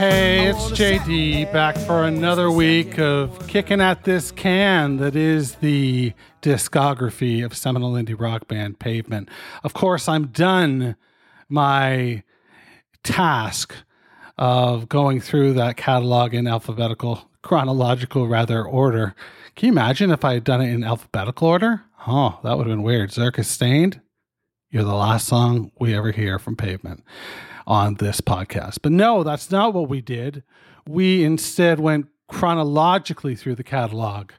Hey, it's JD back for another week of kicking at this can that is the discography of seminal indie rock band Pavement. Of course, I'm done my task of going through that catalog in alphabetical, chronological rather order. Can you imagine if I had done it in alphabetical order? Oh, that would have been weird. Zurich Is Stained, you're the last song we ever hear from Pavement on this podcast. But no, that's not what we did. We instead went chronologically through the catalog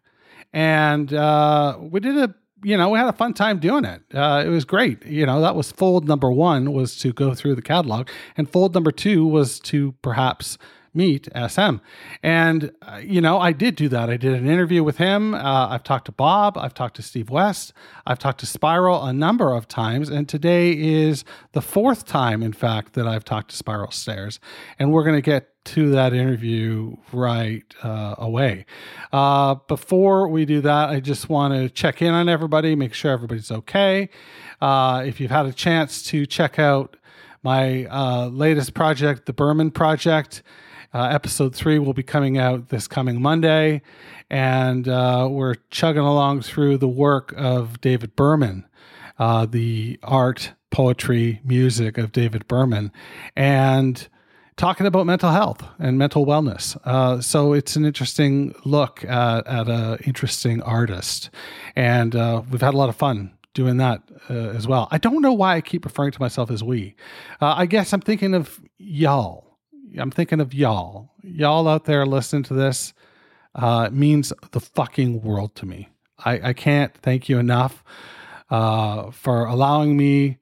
and uh, we did a you know we had a fun time doing it uh, it was great you know that was fold number one was to go through the catalog and fold number two was to perhaps meet SM. And, uh, you know, I did do that. I did an interview with him. Uh, I've talked to Bob. I've talked to Steve West. I've talked to Spiral a number of times. And today is the fourth time, in fact, that I've talked to Spiral Stairs. And we're going to get to that interview right uh, away. Uh, before we do that, I just want to check in on everybody, make sure everybody's okay. Uh, if you've had a chance to check out my uh, latest project, the Berman Project, uh, episode three will be coming out this coming Monday, and uh, we're chugging along through the work of David Berman, uh, the art, poetry, music of David Berman, and talking about mental health and mental wellness. Uh, so it's an interesting look at, at an interesting artist, and uh, we've had a lot of fun doing that uh, as well. I don't know why I keep referring to myself as we. Uh, I guess I'm thinking of y'all I'm thinking of y'all. Y'all out there listening to this uh, means the fucking world to me. I, I can't thank you enough uh, for allowing me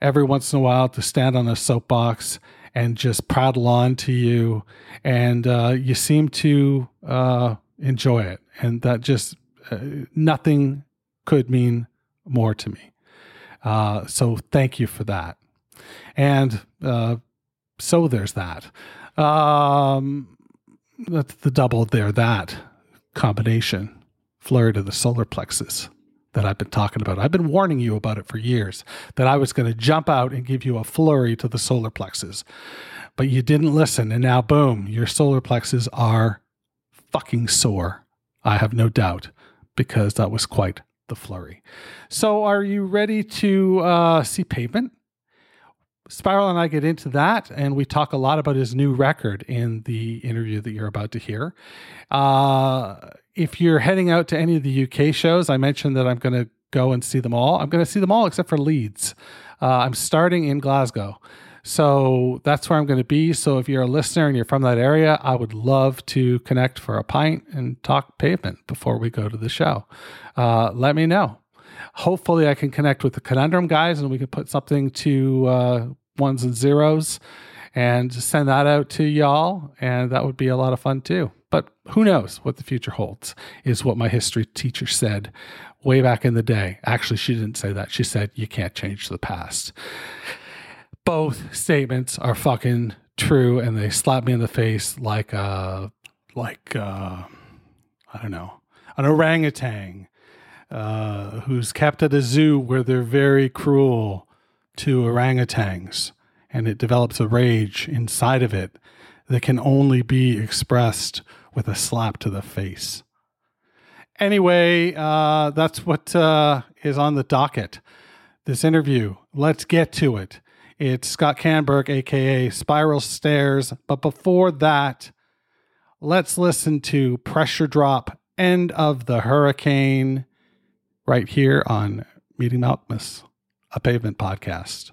every once in a while to stand on a soapbox and just prattle on to you. And uh, you seem to uh, enjoy it. And that just uh, nothing could mean more to me. Uh, so thank you for that. And so there's that. Um, that's the double there, that combination, flurry to the solar plexus that I've been talking about. I've been warning you about it for years that I was going to jump out and give you a flurry to the solar plexus, but you didn't listen. And now, boom, your solar plexus are fucking sore. I have no doubt because that was quite the flurry. So, are you ready to uh, see pavement? Spiral and I get into that, and we talk a lot about his new record in the interview that you're about to hear. Uh, if you're heading out to any of the UK shows, I mentioned that I'm going to go and see them all. I'm going to see them all except for Leeds. Uh, I'm starting in Glasgow. So that's where I'm going to be. So if you're a listener and you're from that area, I would love to connect for a pint and talk pavement before we go to the show. Uh, let me know. Hopefully, I can connect with the Conundrum guys and we can put something to uh, ones and zeros and send that out to y'all. And that would be a lot of fun too. But who knows what the future holds, is what my history teacher said way back in the day. Actually, she didn't say that. She said, you can't change the past. Both statements are fucking true and they slap me in the face like, uh, like, uh, I don't know, an orangutan uh, who's kept at a zoo where they're very cruel to orangutans, and it develops a rage inside of it that can only be expressed with a slap to the face. Anyway, uh, that's what uh, is on the docket. This interview. Let's get to it. It's Scott Kannberg, aka Spiral Stairs. But before that, let's listen to Pressure Drop End of the Hurricane right here on Meeting Malkmus, a pavement podcast.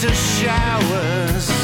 Turns to showers,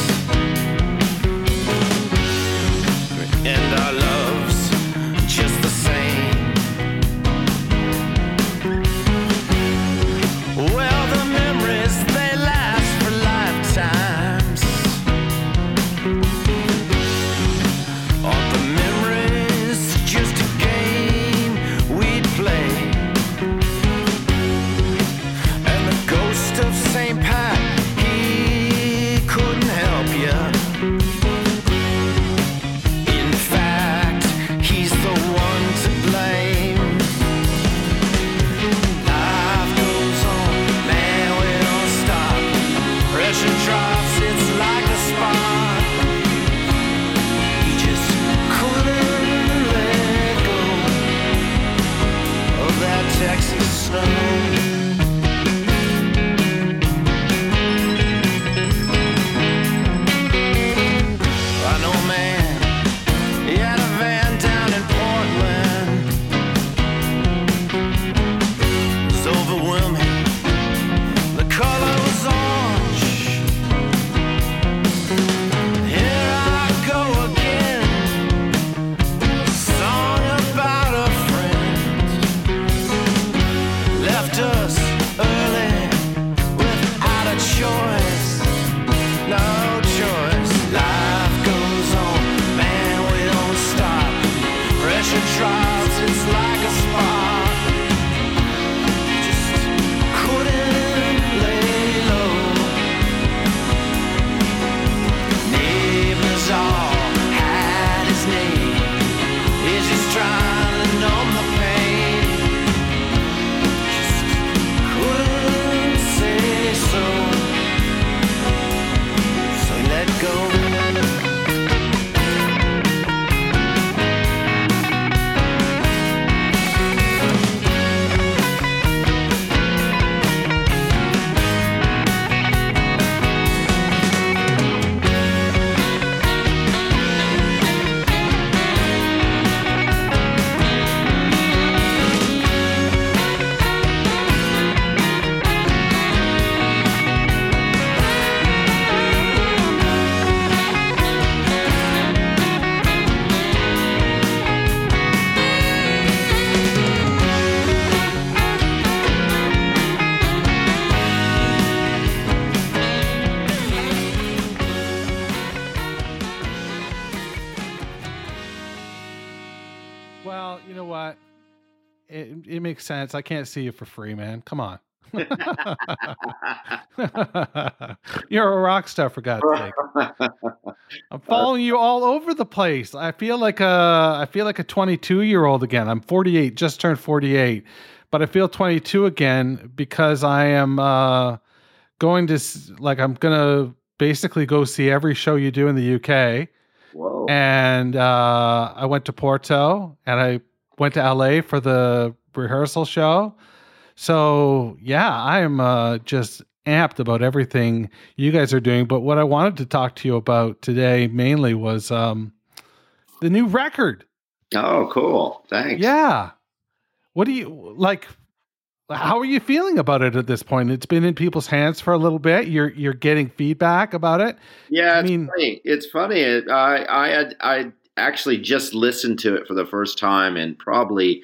I can't see you for free, man. Come on. You're a rock star, for God's sake. I'm following you all over the place. I feel like a I feel like a 22 year old again. I'm 48, just turned 48, but I feel 22 again because I am uh, going to like I'm gonna basically go see every show you do in the UK. Whoa. And uh, I went to Porto and I went to LA for the rehearsal show. So yeah, I am uh, just amped about everything you guys are doing. But what I wanted to talk to you about today mainly was um, the new record. oh, cool. Thanks. Yeah. What do you like? How are you feeling about it at this point? It's been in people's hands for a little bit. You're you're getting feedback about it. Yeah, I it's mean- funny. It's funny. I I had I actually just listened to it for the first time in probably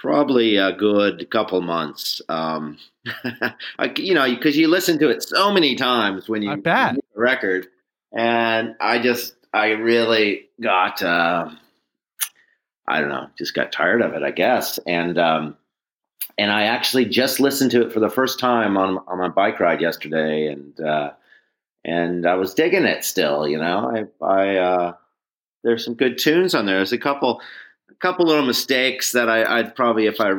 probably a good couple months. Um, I, you know, because you listen to it so many times when you make a record, and I just I really got uh, I don't know, just got tired of it, I guess, and um, and I actually just listened to it for the first time on on my bike ride yesterday, and uh, and I was digging it still. You know, I I uh, there's some good tunes on there. There's a couple a couple little mistakes that I, I'd probably if I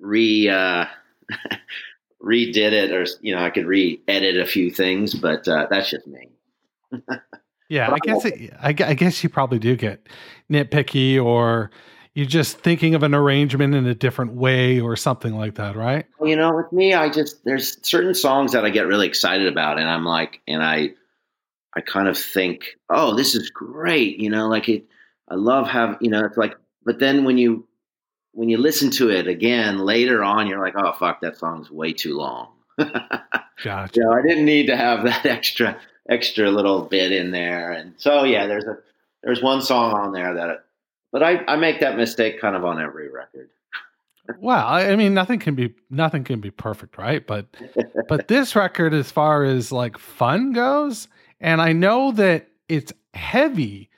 re uh, redid it or you know I could re-edit a few things, but uh, that's just me. Yeah, I guess it, I, I guess you probably do get nitpicky, or you're just thinking of an arrangement in a different way, or something like that, right? You know, with me, I just there's certain songs that I get really excited about, and I'm like, and I, I kind of think, oh, this is great. You know, like it. I love have you know, it's like, but then when you when you listen to it again later on, you're like, oh fuck, that song's way too long. Gotcha. you know, I didn't need to have that extra extra little bit in there, and so yeah, there's a there's one song on there that, but I I make that mistake kind of on every record. Well, I I mean, nothing can be nothing can be perfect, right? But but this record, as far as like fun goes, and I know that it's heavy.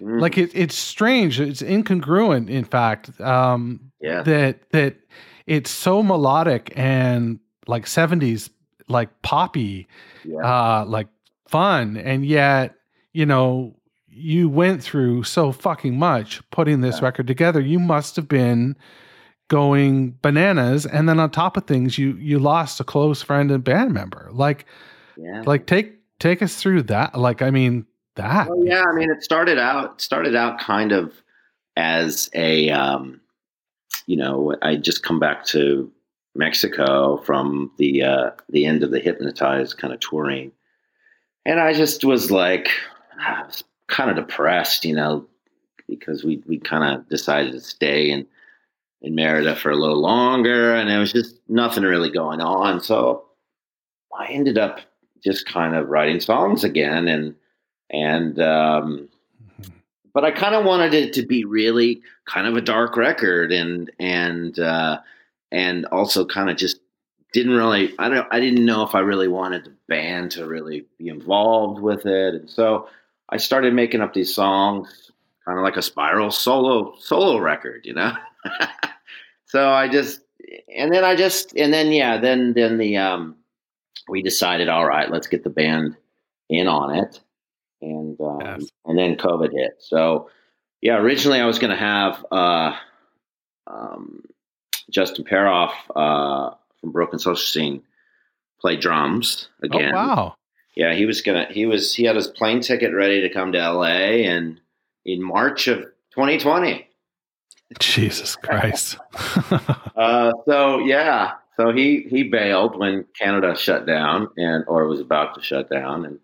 Mm, Like it, it's strange. It's incongruent, in fact. Um, yeah, that that it's so melodic and like 70s like poppy yeah, uh like fun and yet you know you went through so fucking much putting this Yeah. record together you must have been going bananas and then on top of things you you lost a close friend and band member like yeah. like take take us through that like i mean that? Well, yeah, I mean, it started out started out kind of as a, um, you know, I just come back to Mexico from the uh, the end of the hypnotized kind of touring, and I just was like, was kind of depressed, you know, because we we kind of decided to stay in in Merida for a little longer, and there was just nothing really going on, so I ended up just kind of writing songs again and and um, but I kind of wanted it to be really kind of a dark record, and and uh, and also kind of just didn't really I don't I didn't know if I really wanted the band to really be involved with it, and so I started making up these songs, kind of like a spiral solo solo record, you know. so I just and then I just and then yeah then then the um we decided all right let's get the band in on it and um, Yes. and then COVID hit. So yeah, originally I was going to have uh, um, Justin Peroff uh, from Broken Social Scene play drums again. oh wow Yeah, he was gonna. He was. He had his plane ticket ready to come to L.A. and in March of 2020. jesus christ Uh, so yeah, so he he bailed when Canada shut down and or was about to shut down, and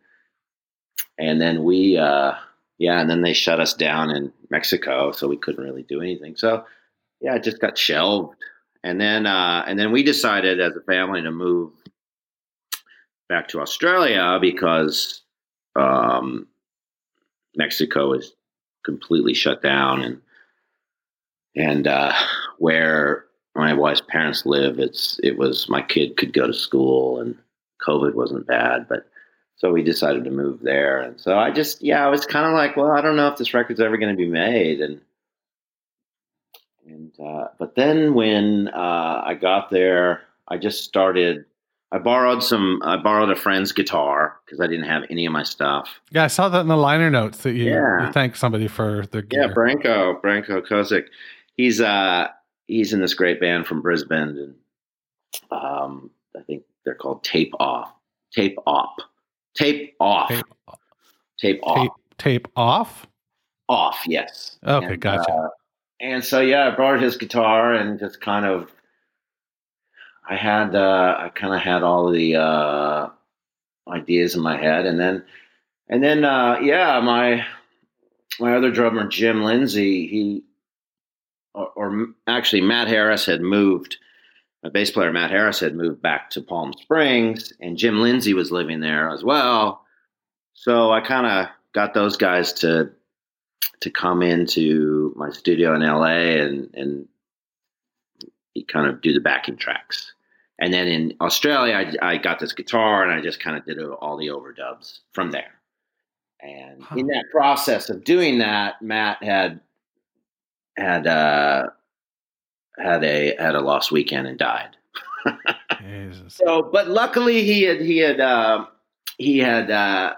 and then we uh, yeah, and then they shut us down in Mexico, so we couldn't really do anything. So yeah, it just got shelved, and then uh, and then we decided as a family to move back to Australia because um, Mexico is completely shut down and and uh, where my wife's parents live, it's it was my kid could go to school and COVID wasn't bad, but so we decided to move there, and so I just yeah, I was kind of like, well, I don't know if this record's ever going to be made, and and uh, but then when uh, I got there, I just started. I borrowed some. I borrowed a friend's guitar because I didn't have any of my stuff. yeah i saw that in the liner notes that you, Yeah. you thanked somebody for the, gear. Yeah, Branko, Branko Kozik. He's uh he's in this great band from Brisbane and um I think they're called Tape Off. Tape Op. Tape Off. Tape- Tape, Off. tape tape off Off, yes. Okay, And, gotcha. uh, and so yeah, I brought his guitar and just kind of I had uh I kind of had all the uh ideas in my head and then and then uh yeah, my my other drummer Jim Lindsay, he or, or actually Matt Harris had moved. My bass player Matt Harris had moved back to Palm Springs, and Jim Lindsay was living there as well. So I kind of got those guys to to come into my studio in LA and and kind of do the backing tracks. And then in Australia, I, I got this guitar and I just kind of did all the overdubs from there. And Huh. in that process of doing that, Matt had had uh, had a had a lost weekend and died. Jesus. So, but luckily he had he had uh, he had uh,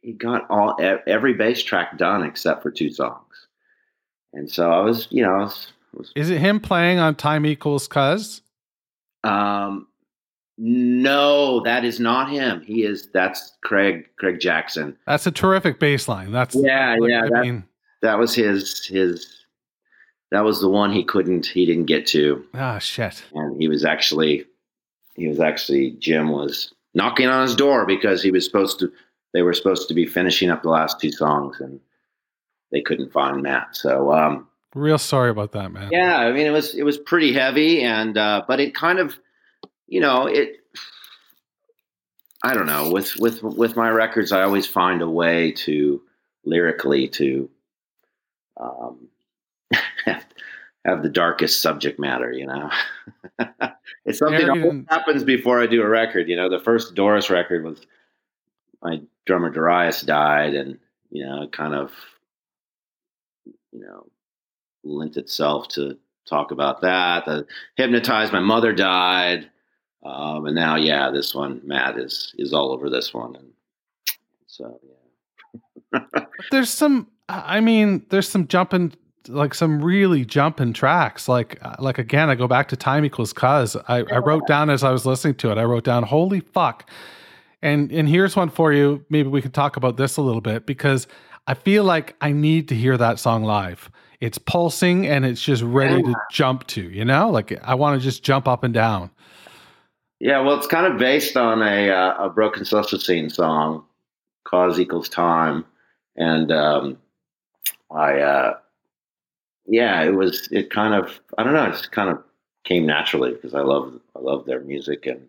he got all every bass track done except for two songs, and so I was you know I was, was Is it him playing on Time Equals Cuz? um no that is not him he is that's Craig Craig Jackson That's a terrific bass line. That's Yeah, like, yeah, I that- mean, that was his his that was the one he couldn't he didn't get to ah, shit. and he was actually he was actually Jim was knocking on his door because he was supposed to they were supposed to be finishing up the last two songs and they couldn't find Matt. So um Real sorry about that, man. yeah, I mean it was it was pretty heavy and uh but it kind of you know, it I don't know, with with with my records I always find a way to lyrically to um have the darkest subject matter, you know. it's something that Arrogant- always happens before I do a record. You know, the first Doris record was my drummer Darius died, and you know, it kind of, you know, lent itself to talk about that. The hypnotized, my mother died, um, and now, yeah, this one, Matt is is all over this one, and so yeah. There's some I mean, there's some jumping like some really jumping tracks. Like like again, I go back to time equals cuz. I, I wrote down as I was listening to it, I wrote down, holy fuck. And and here's one for you. Maybe we could talk about this a little bit because I feel like I need to hear that song live. It's pulsing and it's just ready to jump to, you know? Like I want to just jump up and down. Yeah, well, it's kind of based on a uh, a Broken Scene song, "Cause Equals Time," and um, I, uh, yeah, it was. It kind of, I don't know, it just kind of came naturally because I love I love their music and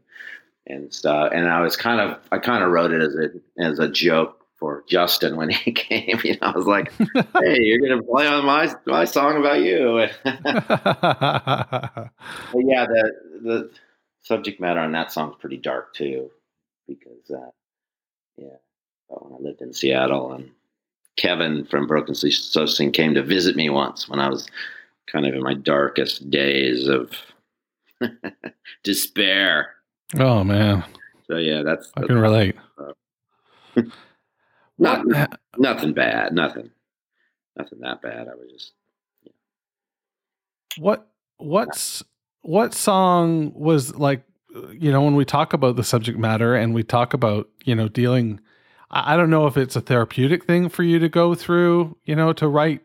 and stuff. And I was kind of, I kind of wrote it as a as a joke for Justin when he came. You know, I was like, "Hey, you're gonna play on my my song about you." But yeah, the the subject matter on that song's pretty dark too, because uh, yeah, when I lived in Seattle and Kevin from Broken Social Scene came to visit me once when I was kind of in my darkest days of despair. oh man, So yeah, that's, I that's can relate. not nothing bad, nothing, nothing that bad. I was just what what's what song was like you know when we talk about the subject matter and we talk about you know dealing I, don't know if it's a therapeutic thing for you to go through you know to write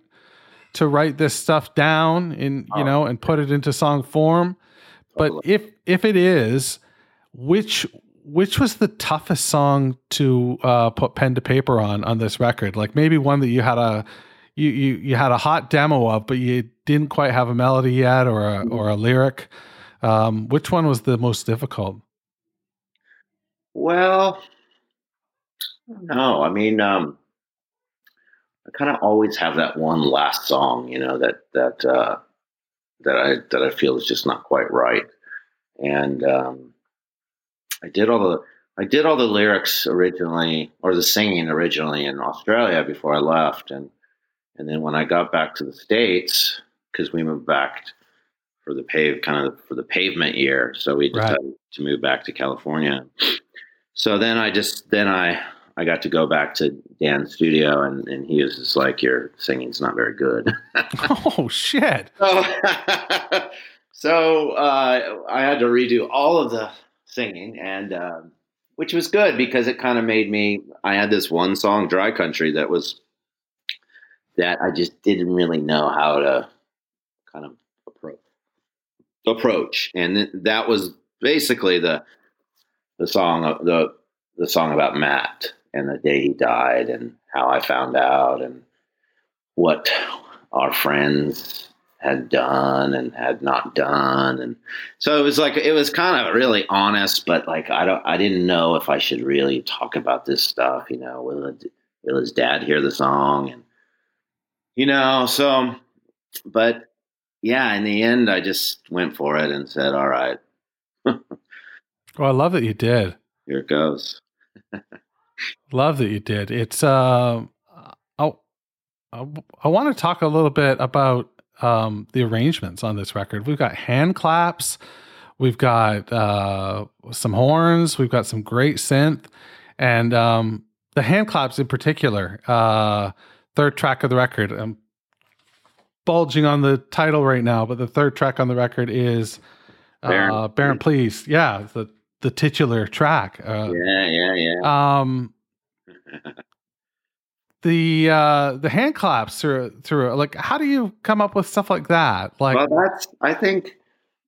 to write this stuff down in you Oh. know and put it into song form but Totally. if if it is which which was the toughest song to uh, put pen to paper on on this record like maybe one that you had a you, you you had a hot demo of, but you didn't quite have a melody yet or a or a lyric. Um, which one was the most difficult? Well, no, I mean, um, I kind of always have that one last song, you know, that that uh, that I that I feel is just not quite right, and um, I did all the I did all the lyrics originally or the singing originally in Australia before I left, and and then when I got back to the states because we moved back for the pave kind of for the pavement year, so we Right. decided to move back to California. So then I just then I I got to go back to Dan's studio and, and he was just like your singing's not very good. oh shit! so so uh, I had to redo all of the singing and um, which was good because it kind of made me I had this one song Dry Country that was that I just didn't really know how to kind of approach approach and th- that was basically the the song the the song about Matt and the day he died and how I found out and what our friends had done and had not done. And so it was like it was kind of really honest but like I don't I didn't know if I should really talk about this stuff you know will it, will his dad hear the song? And you know so but yeah in the end I just went for it and said all right. Well, I love that you did. here it goes Love that you did. It's uh, I, I, want to talk a little bit about um, the arrangements on this record. We've got hand claps, we've got uh, some horns, we've got some great synth, and um, the hand claps in particular. Uh, third track of the record. I'm bulging on the title right now, but the third track on the record is Baron, uh, Baron, please. Yeah, the the titular track. Uh, Yeah, yeah, yeah. um the uh the hand claps through through like how do you come up with stuff like that like well, that's I think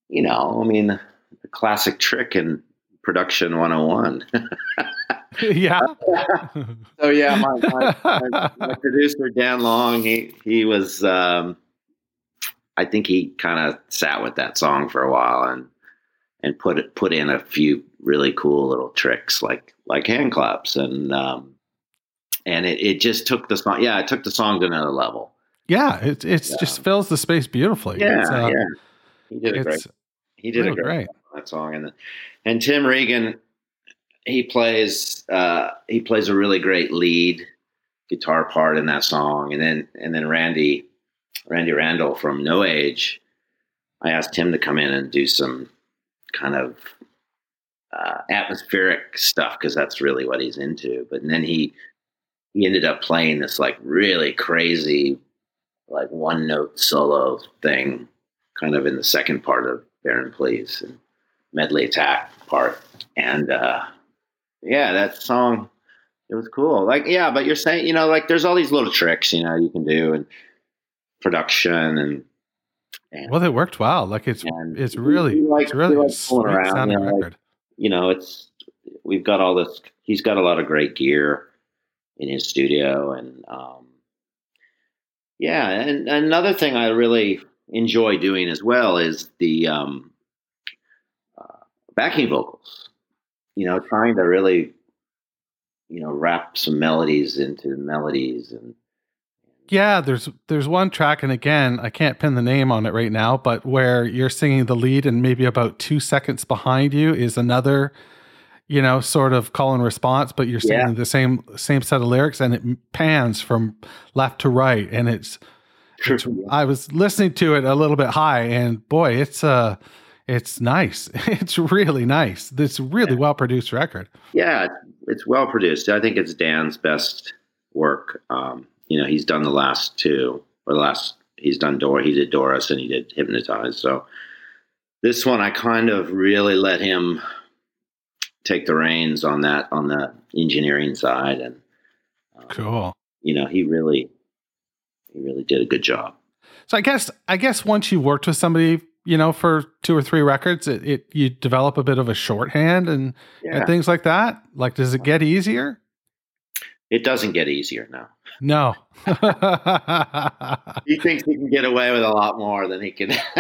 you know. I mean, the classic trick in production 101. yeah so yeah, my, my, my, my producer Dan Long, he he was. Um, I think he kind of sat with that song for a while and and put it put in a few really cool little tricks like like hand claps and um, and it, it just took the song. Yeah, it took the song to another level. yeah it it's Yeah. just fills the space beautifully Yeah, uh, yeah. He did a great. He did a great, great. on that song, and and Tim Regan, he plays uh, he plays a really great lead guitar part in that song, and then and then Randy Randy Randall from No Age, I asked him to come in and do some kind of uh, atmospheric stuff because that's really what he's into. But then he he ended up playing this like really crazy like one note solo thing kind of in the second part of Baron Please and medley attack part. And uh yeah, that song it was cool. Like yeah, but you're saying, you know, like there's all these little tricks, you know, you can do and production and and well it worked well like it's it's really like- it's really like sweet around, you know, like- you know, it's we've got all this. He's got a lot of great gear in his studio, and um, yeah, and another thing I really enjoy doing as well is the um, uh, backing vocals. You know, trying to really, you know, wrap some melodies into melodies, and yeah there's there's one track and again i can't pin the name on it right now but where you're singing the lead and maybe about two seconds behind you is another you know sort of call and response but you're singing Yeah. the same same set of lyrics and it pans from left to right and it's It's, I was listening to it a little bit high, and boy, it's uh it's nice. It's really nice. It's really well produced record. Yeah, it's, it's well produced. I think it's Dan's best work. Um, you know, he's done the last two, or the last he's done Dor. He did Doris and he did Hypnotize. So this one, I kind of really let him take the reins on that on the engineering side, and um, Cool. you know, he really he really did a good job. So I guess I guess once you've worked with somebody, you know, for two or three records, it, it you develop a bit of a shorthand and, Yeah, and things like that. Like, does it get easier? It doesn't get easier now. No. He thinks he can get away with a lot more than he can.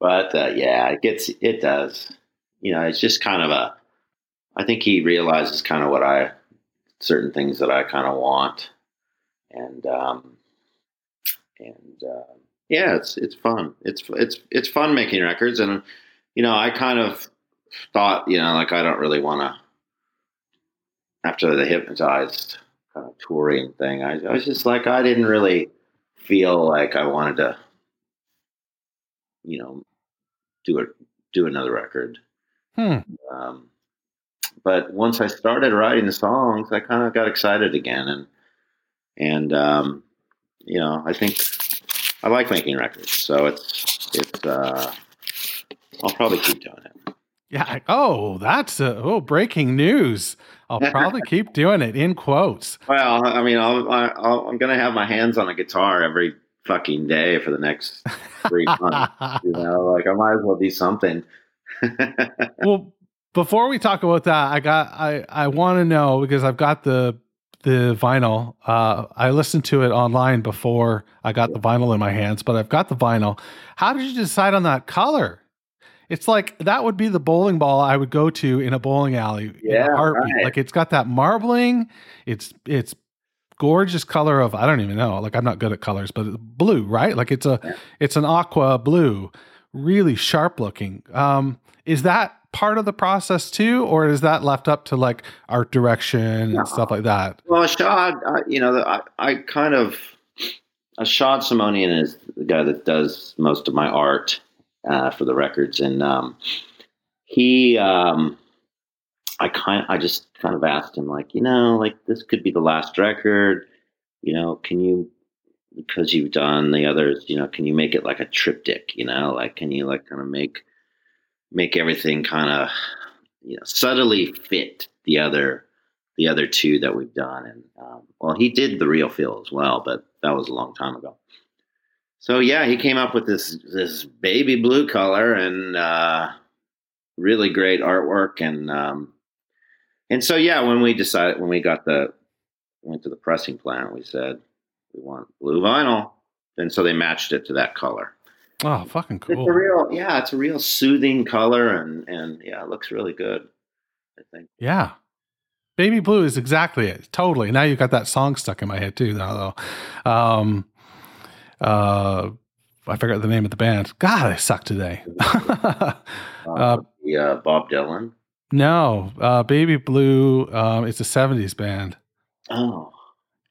but uh, yeah, it gets it does. You know, it's just kind of a. I think he realizes kind of what I certain things that I kind of want, and um, and uh, yeah, it's it's fun. It's it's it's fun making records, and you know, I kind of thought, you know, like I don't really want to. After the hypnotized kind of touring thing, I, I was just like, I didn't really feel like I wanted to, you know, do it, do another record. hmm. Um, but once I started writing the songs, I kind of got excited again, and and um, you know, I think I like making records, so it's it's. Uh, I'll probably keep doing it. Yeah. Oh, that's uh oh breaking news. I'll probably keep doing it in quotes. Well, I mean, I'll, I'll, I'm going to have my hands on a guitar every fucking day for the next three months. You know, like I might as well do something. well, before we talk about that, I got I I want to know because I've got the the vinyl. Uh, I listened to it online before I got the vinyl in my hands, but I've got the vinyl. How did you decide on that color? It's like that would be the bowling ball I would go to in a bowling alley Yeah, right. Like it's got that marbling. It's it's gorgeous color of I don't even know. Like I'm not good at colors, but blue, right? Like it's a Yeah. it's an aqua blue, really sharp looking. Um, is that part of the process too, or is that left up to like art direction No. and stuff like that? Well, Shad, uh, you know, I, I kind of, Shad Simonian is the guy that does most of my art uh, for the records, and um, he, um, I kind, I just kind of asked him, like, you know, like this could be the last record, you know, can you, because you've done the others, you know, can you make it like a triptych, you know, like can you like kind of make, make everything kind of, you know, subtly fit the other the other two that we've done. And um, well, he did the real feel as well, but that was a long time ago. So yeah, he came up with this this baby blue color and uh, really great artwork and um, and so yeah, when we decided when we got the went to the pressing plant, we said we want blue vinyl, and so they matched it to that color. Oh, fucking cool! It's a real yeah, it's a real soothing color and and yeah, it looks really good. I think. Yeah. Baby Blue is exactly it. Totally. Now you've got that song stuck in my head too, though. Um, uh, I forgot the name of the band. God, I suck today. Uh, Uh, yeah, Bob Dylan. no, uh, Baby Blue. Um, it's a '70s band. Oh,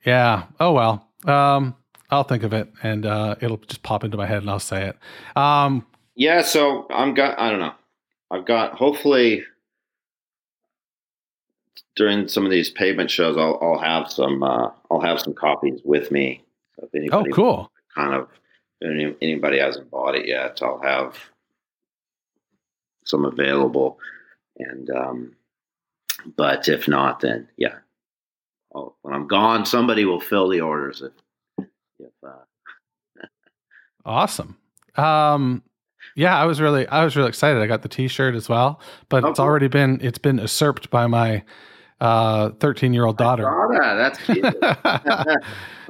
Yeah. Oh well. Um, I'll think of it, and uh, it'll just pop into my head, and I'll say it. Um, yeah. So I'm got. I don't know. I've got. Hopefully, during some of these pavement shows, I'll, I'll have some. Uh, I'll have some copies with me. So oh, cool. Kind of any- anybody hasn't bought it yet, I'll have some available. And um, but if not, then yeah. I'll, when I'm gone, somebody will fill the orders. If, if uh, Awesome. Um, yeah, I was really, I was really excited. I got the T-shirt as well, but Oh, it's already been, it's been usurped by my uh 13 year old daughter. That's cute.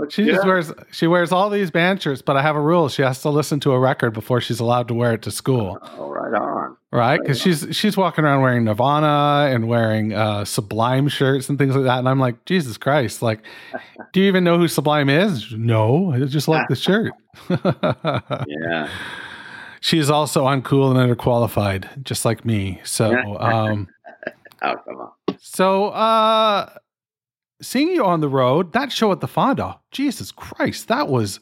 She just wears she wears all these band shirts, but I have a rule: she has to listen to a record before she's allowed to wear it to school, Oh, right on. right? Because she's she's walking around wearing Nirvana and wearing uh, Sublime shirts and things like that, and I'm like, Jesus Christ! Like, do you even know who Sublime is? No, I just like the shirt. Yeah. She's also uncool and underqualified, just like me. So, um, Oh, come on. So uh, seeing you on the road, that show at the Fonda, Jesus Christ, that was.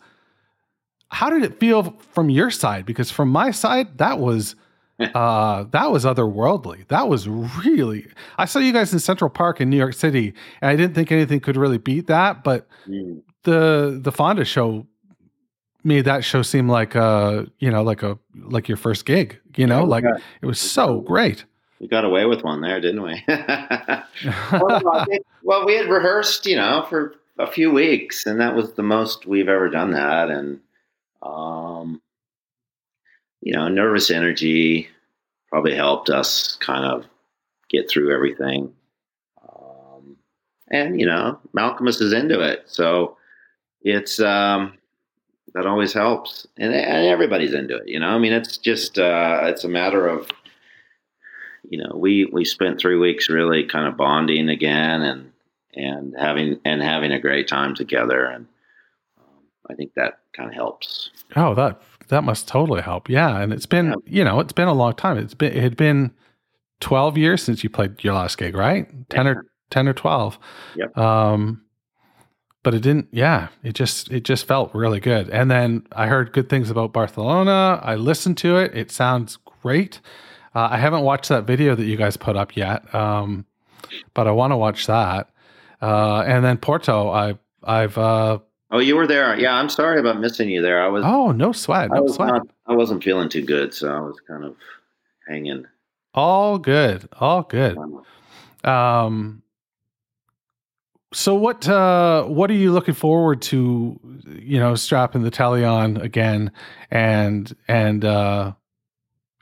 How did it feel from your side? Because from my side, that was uh, that was otherworldly. That was really. I saw you guys in Central Park in New York City, and I didn't think anything could really beat that. But Mm. the the Fonda show made that show seem like uh you know like a like your first gig. You know, Yeah, like yeah. it was so great. We got away with one there, didn't we? well, well, we had rehearsed, you know, for a few weeks, and that was the most we've ever done that. And, um, you know, nervous energy probably helped us kind of get through everything. Um, and, you know, Malkmus is into it. So it's, um, that always helps. And, and everybody's into it, you know? I mean, it's just, uh, it's a matter of, you know, we we spent three weeks really kind of bonding again and and having and having a great time together, and um, I think that kind of helps. oh, that that must totally help. Yeah, and it's been Yeah. you know it's been a long time. It's been it had been twelve years since you played your last gig, right? Ten or ten or twelve. Yep. Um, but it didn't. Yeah, it just it just felt really good. And then I heard good things about Barcelona. I listened to it. It sounds great. Uh, I haven't watched that video that you guys put up yet, um, but I want to watch that. Uh, and then Porto, I I've uh, Oh, you were there. Yeah, I'm sorry about missing you there. I was. oh no sweat, I no was sweat. not. I wasn't feeling too good, so I was kind of hanging. All good, all good. Um, so what uh, what are you looking forward to? You know, strapping the telly on again, and and uh,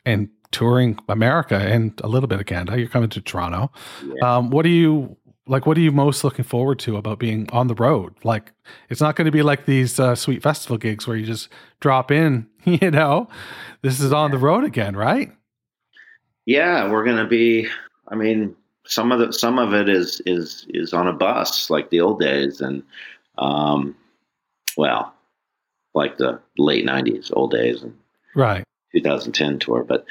and touring America and a little bit of Canada. You're coming to Toronto. Yeah. Um, what are you like? What are you most looking forward to about being on the road? Like, it's not going to be like these uh, sweet festival gigs where you just drop in. You know, this is on the road again, right? Yeah, we're gonna be. I mean, some of the some of it is is is on a bus like the old days, and um, well, like the late '90s, old days, and Right. 2010 tour. But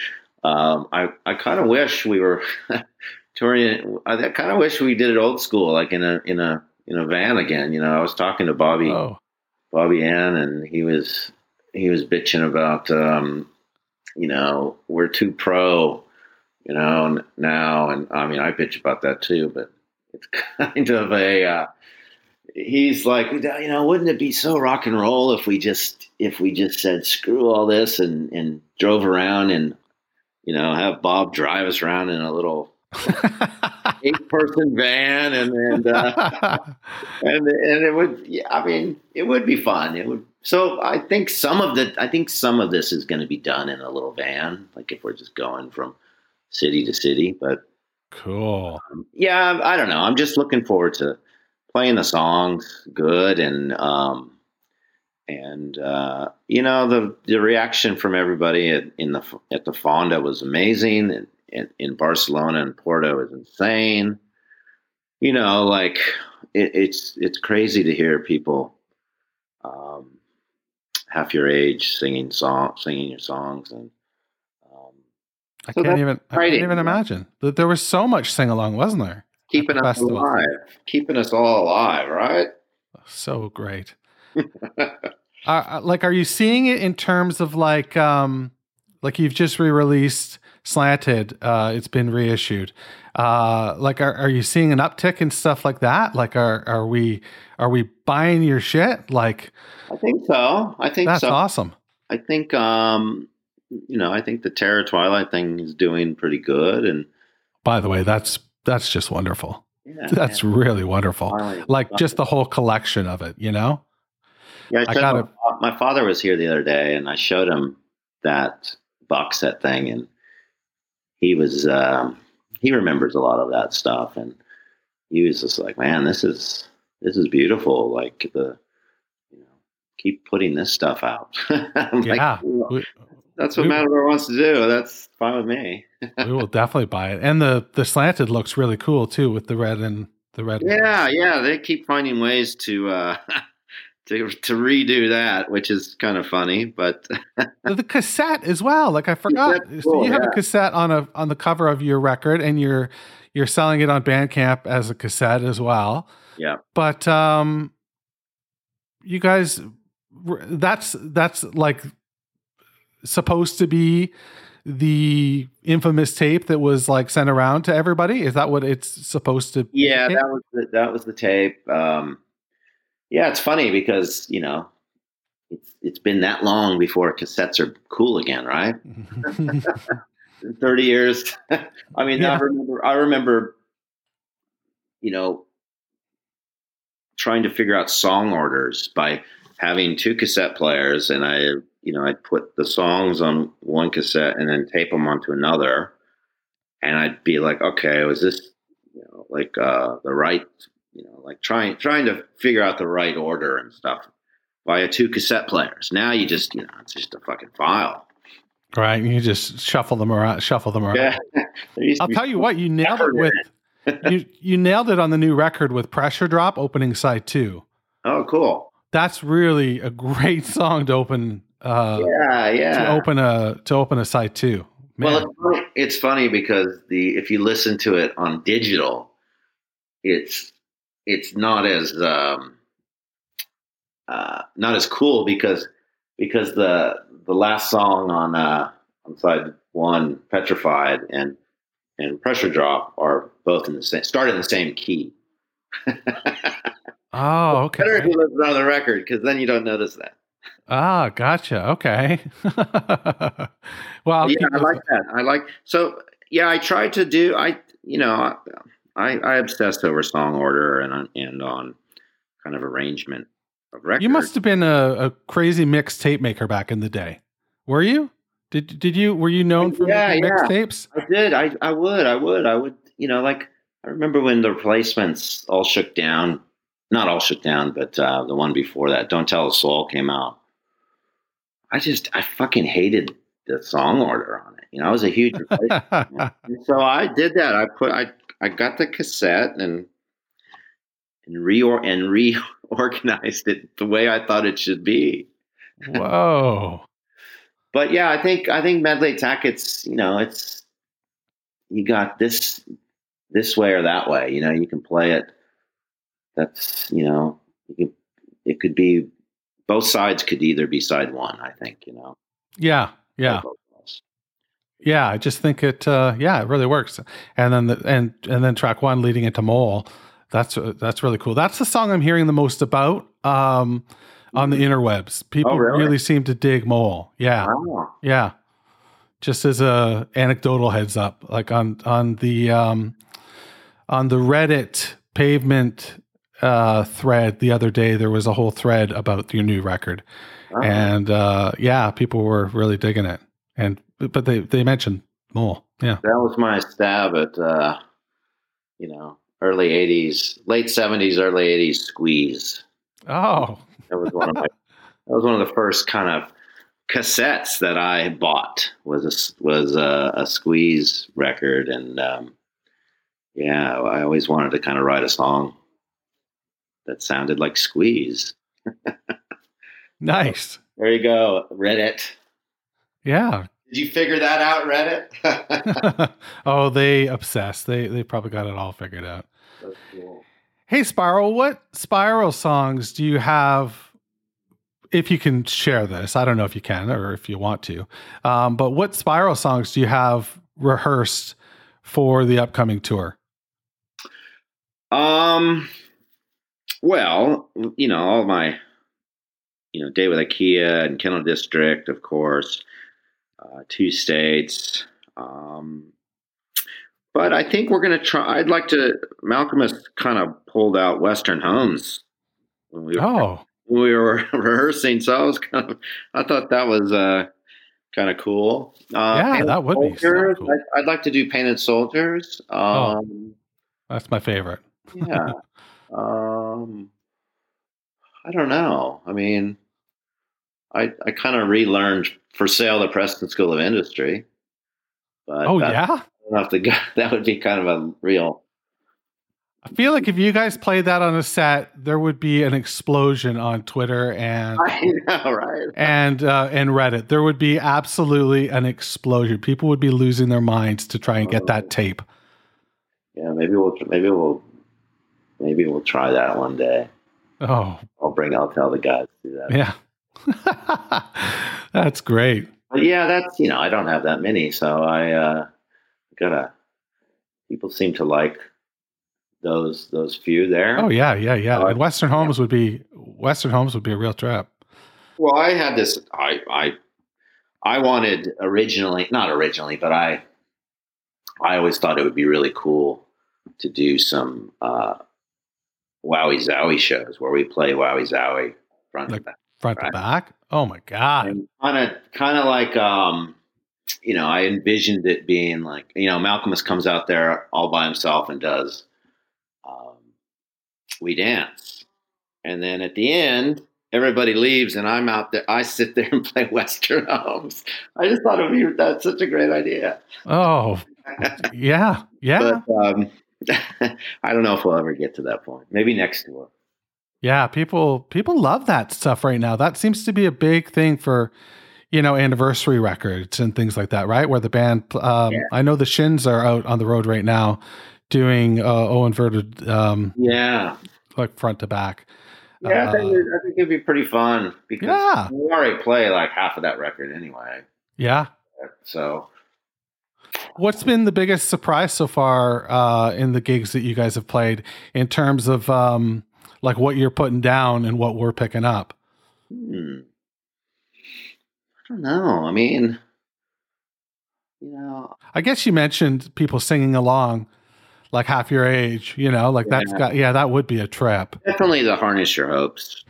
um, I I kind of wish we were touring. I kind of wish we did it old school, like in a in a in a van again. You know, I was talking to Bobby Oh, Bobby Ann, and he was he was bitching about um, you know we're too pro, you know n- now, and I mean I bitch about that too, but it's kind of a uh, he's like you know wouldn't it be so rock and roll if we just if we just said screw all this and and drove around and you know have Bob drive us around in a little eight person van and and. Uh, and and it would yeah, i mean it would be fun it would so i think some of the i think some of this is going to be done in a little van like if we're just going from city to city but cool. um, yeah i don't know i'm just looking forward to playing the songs good and um and uh you know the the reaction from everybody at, in the at the fonda was amazing and, and in barcelona and porto is insane you know like it, it's it's crazy to hear people um, half your age singing song singing your songs and um, I So can't even. I can't even imagine. That There was so much sing along, wasn't there? keeping us alive keeping us all alive right So great. uh, like, are you seeing it in terms of like, um, like you've just re-released Slanted? Uh, it's been reissued. Uh, like, are, are you seeing an uptick in stuff like that? Like, are are we are we buying your shit? Like, i think so i think that's so awesome. i think um you know i think the terror twilight thing is doing pretty good and By the way, that's that's just wonderful. yeah, That's really wonderful. Finally- Like just the whole collection of it, you know? Yeah, I I him- my father was here the other day, and I showed him that box set thing, and he was um, he remembers a lot of that stuff, and he was just like, "Man, this is this is beautiful." Like the you know, keep putting this stuff out. Like, Yeah. "Well, that's what we- Matador wants to do. That's fine with me. we will definitely buy it. And the the slanted looks really cool too with the red and the red. Yeah, yeah, they keep finding ways to. Uh, To, to redo that, which is kind of funny, but The, cassette as well. Like I forgot. Cassette's so you have yeah. a cassette on a on the cover of your record, and you're you're selling it on Bandcamp as a cassette as well. yeah, But um, you guys, that's that's like supposed to be the infamous tape that was like sent around to everybody. Is that what it's supposed to? Yeah, Yeah. that was the, that was the tape. Um, yeah, it's funny because you know it's it's been that long before cassettes are cool again, right? Thirty years. I mean, Yeah. I remember. I remember. You know, trying to figure out song orders by having two cassette players, and I, you know, I'd put the songs on one cassette and then tape them onto another, and I'd be like, okay, was this, you know, like uh, the right, you know, like trying trying to figure out the right order and stuff via two cassette players. Now you just, you know, it's just a fucking file. right. You just shuffle them around. Shuffle them around. Yeah. There used to I'll tell you what, you nailed it with you you nailed it on the new record with Pressure Drop opening side two. Oh, cool. That's really a great song to open uh Yeah, yeah. to open a to open a side two. Man. Well, it's funny because the if you listen to it on digital, it's it's not as um, uh, not as cool because because the the last song on uh, on side one, Petrified and and Pressure Drop are both in the same start in the same key. oh, okay. Better if you listen on the record because then you don't notice that. Ah, gotcha. Okay. well, I'll yeah, I like that. I like so. Yeah, I tried to do. I you know I I obsessed over song order and on and on kind of arrangement of records. you must have been a, a crazy mix tape maker back in the day. Were you? Did did you were you known for Yeah, yeah. mixtapes? I did. I I would. I would. I would. You know, like I remember when the replacements all shook down. Not all shook down, but uh, the one before that, "Don't Tell a Soul" came out. I just I fucking hated the song order on it. You know, I was a huge so I did that. I put I I got the cassette and and reor and reorganized it the way I thought it should be. Whoa. but yeah, I think I think medley attack. It's you know it's you got this this way or that way. You know, you can play it. That's you know you can, it could be both sides could either be side one. I think you know. Yeah, yeah, yeah. I just think it. Uh, yeah, it really works. And then the, and and then track one leading into Mole. That's uh, that's really cool. That's the song I'm hearing the most about um, on the interwebs. People Oh, really? really seem to dig Mole. Yeah, Wow. yeah. Just as a anecdotal heads up, like on on the um, on the Reddit pavement uh, thread the other day, there was a whole thread about your new record, Wow. and uh, yeah, people were really digging it. And but they they mentioned Mole. Yeah. that was my stab at uh, you know early '80s, late '70s, early '80s squeeze. Oh, That was one of my. that was one of the first kind of cassettes that I bought. Was a was a, a squeeze record, and um, yeah, I always wanted to kind of write a song that sounded like squeeze. nice. There you go, Reddit. Yeah. Did you figure that out, Reddit? oh, they obsessed. They they probably got it all figured out. That's cool. Hey, Spiral, what Spiral songs do you have? If you can share this, I don't know if you can or if you want to, um, but what Spiral songs do you have rehearsed for the upcoming tour? Um, well, you know, all my, you know, Date with IKEA and Kennel District, of course, two states. Um, but I think we're going to try. I'd like to. Malkmus has kind of pulled out Western Homes when we were, Oh, when we were rehearsing. So I was kind of. I thought that was uh, kind of cool. Uh, Yeah, that would be so cool. I'd, I'd like to do Painted Soldiers. Oh. Um, that's my favorite. yeah. Um, I don't know. I mean, I I kind of relearned for sale the Preston School of Industry. But Oh that, yeah, I don't know if the that would be kind of a real. I feel like if you guys played that on a set, there would be an explosion on Twitter and I know, right? and uh, and Reddit. There would be absolutely an explosion. People would be losing their minds to try and get that tape. Yeah, maybe we'll maybe we'll maybe we'll try that one day. Oh I'll bring. I'll tell the guys to do that. yeah, that's great. But yeah, that's you know I don't have that many, so I uh, gotta. People seem to like those those few there. Oh yeah, yeah, yeah. Uh, And Western Homes would be Western Homes would be a real trap. Well, I had this. I I I wanted originally, not originally, but I I always thought it would be really cool to do some uh, Wowee Zowee shows where we play Wowee Zowee front Like- back. Front to Right. back. Oh my god. Kind of kind of like um, you know, I envisioned it being like you know, Malkmus comes out there all by himself and does um, we dance, and then at the end everybody leaves and I'm out there. I sit there and play Western Homes. I just thought it would be that's such a great idea. Oh yeah, yeah, But um, I don't know if we'll ever get to that point. Maybe next tour. Yeah. People people love that stuff right now. That seems to be a big thing for you know anniversary records and things like that, right? Where the band, um, Yeah. I know the Shins are out on the road right now doing uh, O inverted um, Yeah, like front to back. yeah. I, think, Uh, I think it'd be pretty fun because Yeah. we already play like half of that record anyway. Yeah. So What's been the biggest surprise so far uh, in the gigs that you guys have played in terms of um, like what you're putting down and what we're picking up? hmm. I don't know. I mean, you know, I guess you mentioned people singing along like half your age, you know, like that's got, yeah, that would be a trip. definitely the harness your hopes.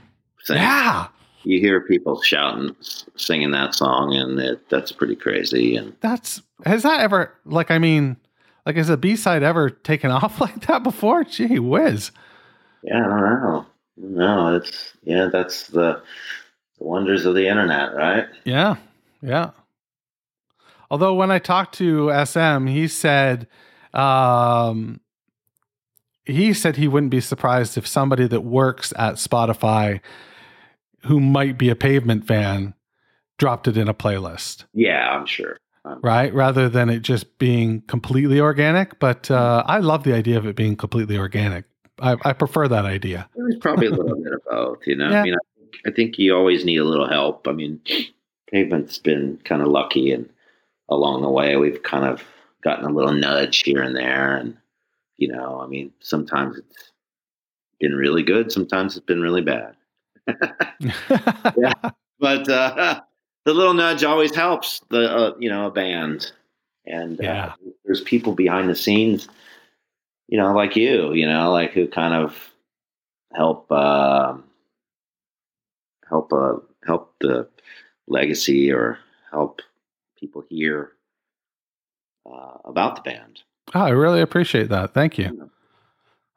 Thing. Yeah. you hear people shouting, singing that song, and it, that's pretty crazy. And That's, has that ever, like, I mean, like, has a B side ever taken off like that before? Gee whiz. Yeah, I don't know. No, it's yeah, that's the, the wonders of the internet, right? Yeah. Yeah. Although when I talked to SM, he said, um, he said he wouldn't be surprised if somebody that works at Spotify who might be a pavement fan dropped it in a playlist, Yeah, I'm sure. Um, right? Rather than it just being completely organic. But uh, I love the idea of it being completely organic. I, I prefer that idea. It was probably a little bit of both, you know. Yeah. I mean, I, I think you always need a little help. I mean, pavement's been kind of lucky, and along the way, we've kind of gotten a little nudge here and there. And you know, I mean, sometimes it's been really good, sometimes it's been really bad. yeah, But uh, the little nudge always helps the uh, you know a band, and uh, there's people behind the scenes, you know, like you, you know, like who kind of help uh, help uh, help the legacy or help people hear uh, about the band. Oh, I really appreciate that. Thank you.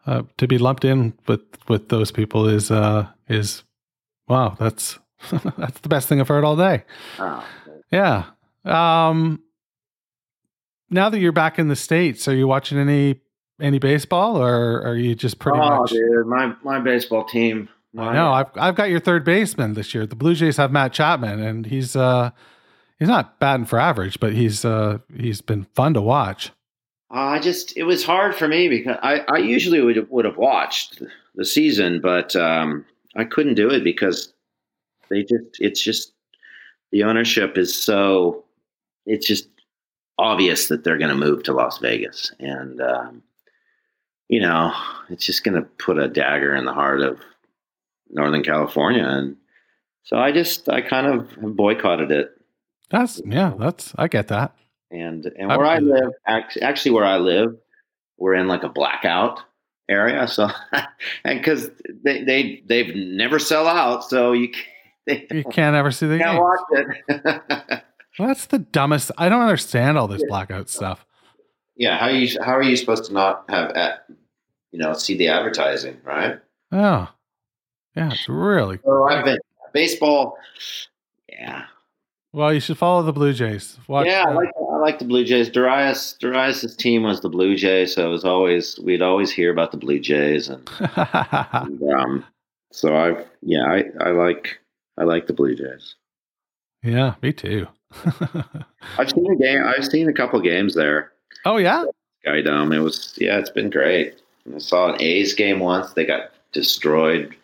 Uh, to be lumped in with with those people is uh is wow. That's that's the best thing I've heard all day. Oh, Yeah. Um. Now that you're back in the states, are you watching any any baseball, or are you just pretty oh, much? dude, my my baseball team. I know. I've I've got your third baseman this year. The Blue Jays have Matt Chapman, and he's uh he's not batting for average, but he's uh he's been fun to watch. Uh, I just it was hard for me because I, I usually would would have watched the season, but um, I couldn't do it because they just it's just the ownership is so it's just obvious that they're going to move to Las Vegas, and um, you know it's just going to put a dagger in the heart of Northern California, and so I just I kind of boycotted it That's yeah. That's I get that. and and where I Absolutely. live, act- actually where I live, we're in like a blackout area. So, and because they they they've never sell out, so you can't, they You can't ever see the can't game. watch it. Well, that's the dumbest. I don't understand all this blackout stuff. Yeah, how you how are you supposed to not have at, you know see the advertising, right? Oh, yeah, it's really So I've been baseball. Yeah, well. You should follow the Blue Jays. Watch, yeah, I like I like the Blue Jays. Darius Darius's team was the Blue Jays, so it was always we'd always hear about the Blue Jays and. And, um, so I, yeah, I, I like, I like the Blue Jays. yeah, me too. I've seen a game. I've seen a couple games there, oh yeah, Sky Dome. It was, yeah, it's been great. I saw an A's game once. They got destroyed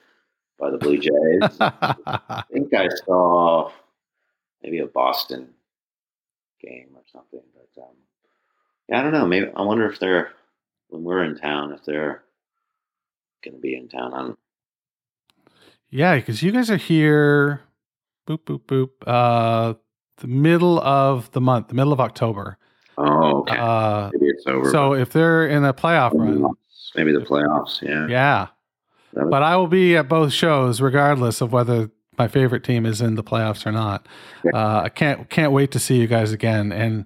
by the Blue Jays. I think I saw maybe a Boston game or something. But um, yeah, I don't know. Maybe I wonder if they're when we're in town if they're going to be in town. on yeah, because you guys are here. Boop boop boop. Uh, the middle of the month, the middle of October. Oh, okay. Uh, maybe it's over. so if they're in a playoff run, maybe the playoffs. Yeah. yeah. But I will be at both shows, regardless of whether my favorite team is in the playoffs or not. Uh, I can't can't wait to see you guys again, and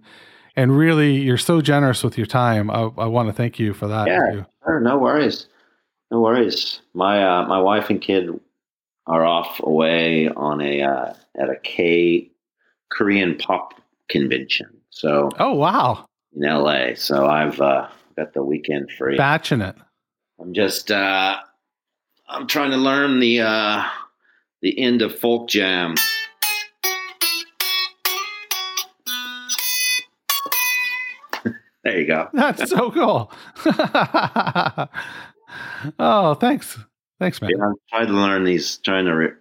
and really, you're so generous with your time. I, I want to thank you for that. Yeah. Sure, no worries. No worries. My uh, my wife and kid are off away on a uh, at a K Korean pop convention. So Oh wow, in LA. So I've uh, got the weekend free. batching it. I'm just uh, I'm trying to learn the uh, the end of folk jam. there you go. That's so cool. oh, thanks, thanks, man. Yeah, I'm trying to learn these. Trying to. Re-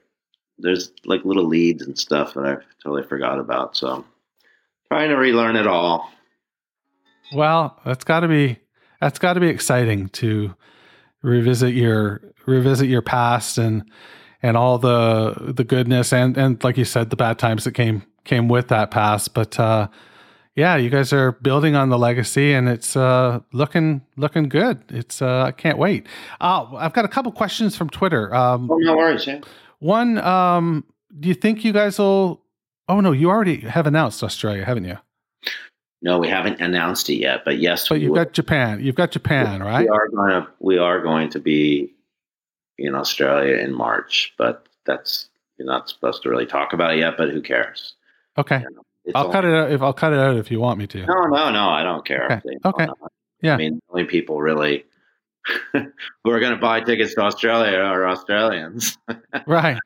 there's like little leads and stuff that I totally forgot about. So trying to relearn it all. Well, that's got to be that's got to be exciting to revisit your revisit your past and and all the the goodness and and like you said the bad times that came came with that past but uh yeah you guys are building on the legacy and it's uh looking looking good it's uh i can't wait uh i've got a couple questions from twitter um Oh, no worries. Yeah. one um do you think you guys will oh no you already have announced australia haven't you No, we haven't announced it yet, but yes, but you've will. got japan you've got japan right We are going to. We are going to be in Australia in March, but that's you're not supposed to really talk about it yet. But who cares? okay You know, I'll all- cut it out if I'll cut it out if you want me to. No, no, no. I don't care. Okay, They- okay. Yeah. I mean, the only people really who are going to buy tickets to Australia are Australians. Right.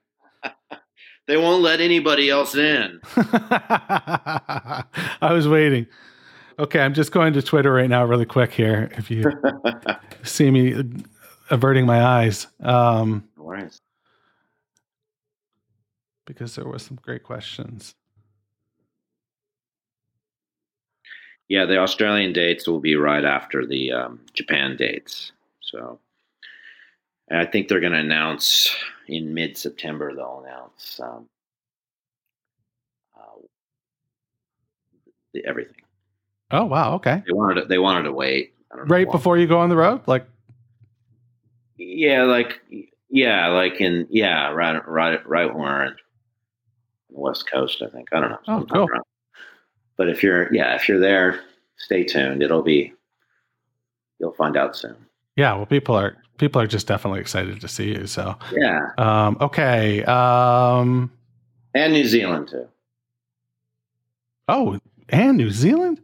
They won't let anybody else in. I was waiting. Okay, I'm just going to Twitter right now, really quick here. If you see me averting my eyes, um, No worries. because there was some great questions. Yeah, the Australian dates will be right after the um, Japan dates. So, and I think they're going to announce in mid-September. They'll announce um, uh, the, everything. Oh wow, okay. They wanted to, they wanted to wait. I don't know Right before you go on the road, like Yeah, like yeah, like in yeah, right, right, right when we're in the West Coast. I think I don't know. Oh, cool. around. But if you're yeah, if you're there, stay tuned. It'll be you'll find out soon. yeah. Well, people are people are just definitely excited to see you. So Yeah, um, okay. Um, and New Zealand too. oh, and New Zealand.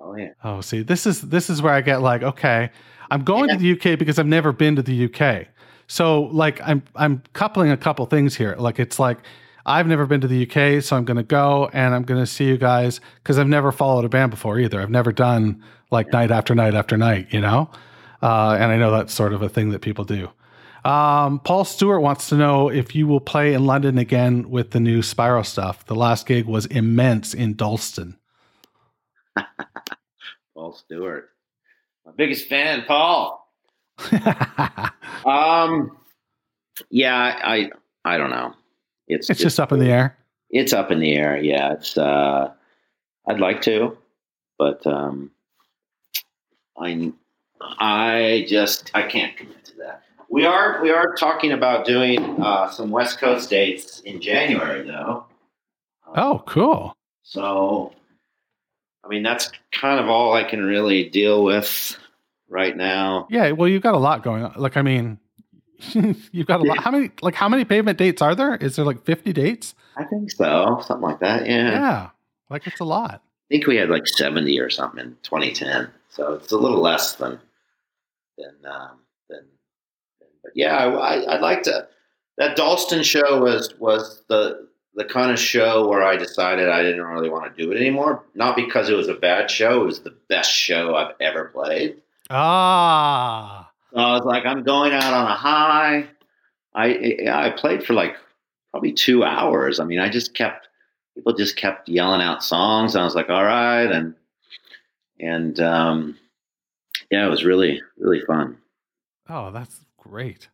Oh yeah. Oh, see, this is this is where I get like, okay, I'm going to the UK because I've never been to the UK. So like I'm I'm coupling a couple things here. Like it's like I've never been to the UK, so I'm going to go and I'm going to see you guys because I've never followed a band before either. I've never done like night after night after night, you know. Uh, and I know that's sort of a thing that people do. Um, Paul Stewart wants to know if you will play in London again with the new Spiral stuff. The last gig was immense in Dalston. Paul Stewart, my biggest fan, Paul. Um, yeah, I I don't know. It's It's just up in the air. It's up in the air. Yeah, it's. uh I'd like to, but um I I just I can't commit to that. We are we are talking about doing uh, some West Coast dates in January, though. Oh, cool. So, I mean, that's kind of all I can really deal with right now. Yeah, well, you've got a lot going on. Like, I mean, you've got a lot. How many? Like, how many pavement dates are there? Is there like fifty dates? I think so, something like that. Yeah. Yeah, like it's a lot. I think we had like 70 or something in 2010. So it's a little less than, than, um, than, than but yeah, I, I, I'd like to, that Dalston show was, was the, the kind of show where I decided I didn't really want to do it anymore. Not because it was a bad show. It was the best show I've ever played. Ah, So I was like, I'm going out on a high. I, I played for like probably two hours. I mean, I just kept, people just kept yelling out songs. And I was like, all right. And, and, um, yeah, it was really, really fun. oh, that's great.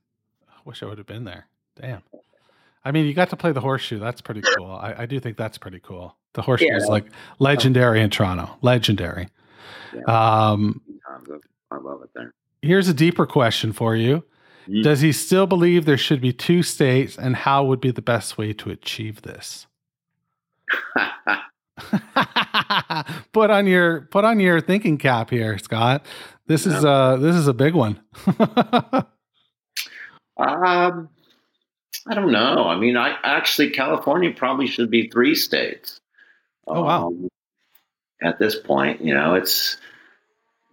I wish I would have been there. Damn. I mean, you got to play the horseshoe. That's pretty cool. I, I do think that's pretty cool. The horseshoe Yeah. is like legendary in Toronto. Legendary. Um, I love it there. here's a deeper question for you. Mm. Does he still believe there should be two states, and how would be the best way to achieve this? put on your put on your thinking cap here, Scott. This is uh this is a big one. um, I don't know. I mean, I actually, California probably should be three states. Oh, wow. Um, at this point, you know, it's,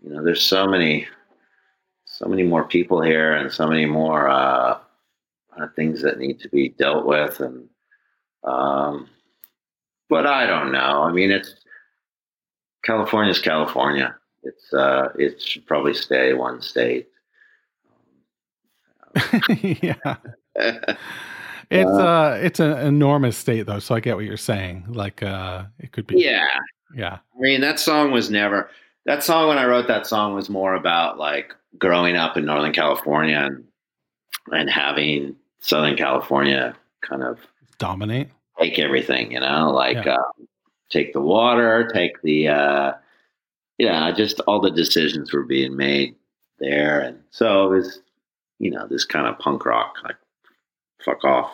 you know, there's so many, so many more people here and so many more uh, uh, things that need to be dealt with. And, um, but I don't know. I mean, it's, California's California. It's, uh, it should probably stay one state. yeah. It's uh it's an enormous state though, so I get what you're saying. Like uh it could be yeah. yeah. I mean, that song was never. That song, when I wrote that song, was more about like growing up in Northern California and and having Southern California kind of Dominate. Take everything, you know, like Yeah. uh, take the water, take the, uh, yeah, just all the decisions were being made there, and so it was, you know, this kind of punk rock, like fuck off.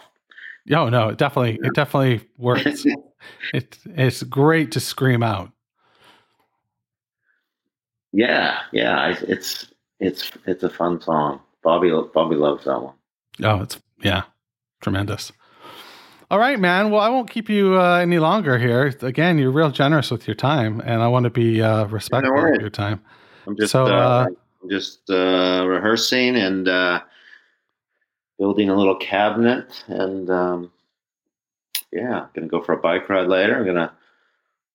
Oh no, it definitely it definitely works. it it's great to scream out. yeah, yeah, it's it's it's a fun song. Bobby Bobby loves that one. Oh, it's yeah, tremendous. All right, man. Well, I won't keep you uh, any longer here. Again, you're real generous with your time, and I want to be uh, respectful worries. of your time. I'm just So, uh, uh, I'm just uh, rehearsing and uh, building a little cabinet, and um, yeah, gonna go for a bike ride later. I'm gonna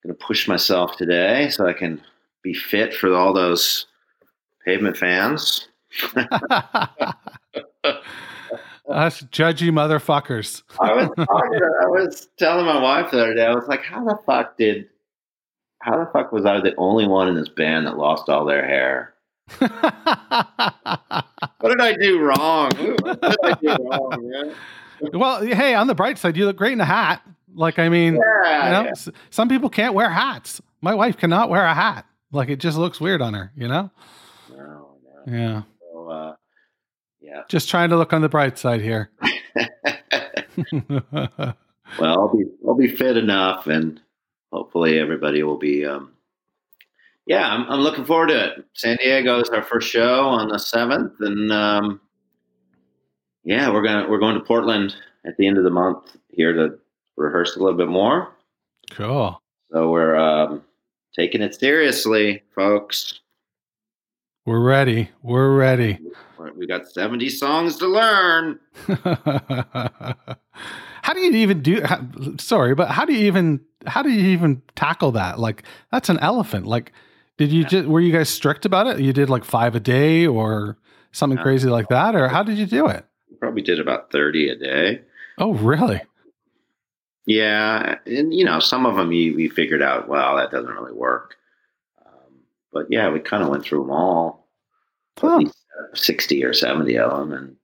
gonna push myself today so I can be fit for all those pavement fans. Us judgy motherfuckers. I was I was telling my wife the other day. I was like, how the fuck did how the fuck was I the only one in this band that lost all their hair? What did I do wrong? What did I do wrong, man? well, hey, on the bright side, you look great in a hat. Like, I mean, Yeah, you know, yeah. s- some people can't wear hats. My wife cannot wear a hat. Like, it just looks weird on her, you know? No, no. Yeah. So, uh, yeah. Just trying to look on the bright side here. well, I'll be I'll be fit enough, and hopefully everybody will be. Um, yeah, I'm, I'm looking forward to it. San Diego is our first show on the seventh, and um, yeah, we're gonna we're going to Portland at the end of the month here to rehearse a little bit more. cool. So we're um, taking it seriously, folks. We're ready. We're ready. We're- got 70 songs to learn. how do you even do how, sorry but how do you even how do you even tackle that like that's an elephant like did you just were you guys strict about it you did like five a day or something No. crazy like that or how did you do it Probably did about 30 a day. oh really Yeah, and you know, some of them you, we figured out, well, that doesn't really work. But yeah, we kind of went through them all, at Huh. least uh, sixty or seventy of them, and,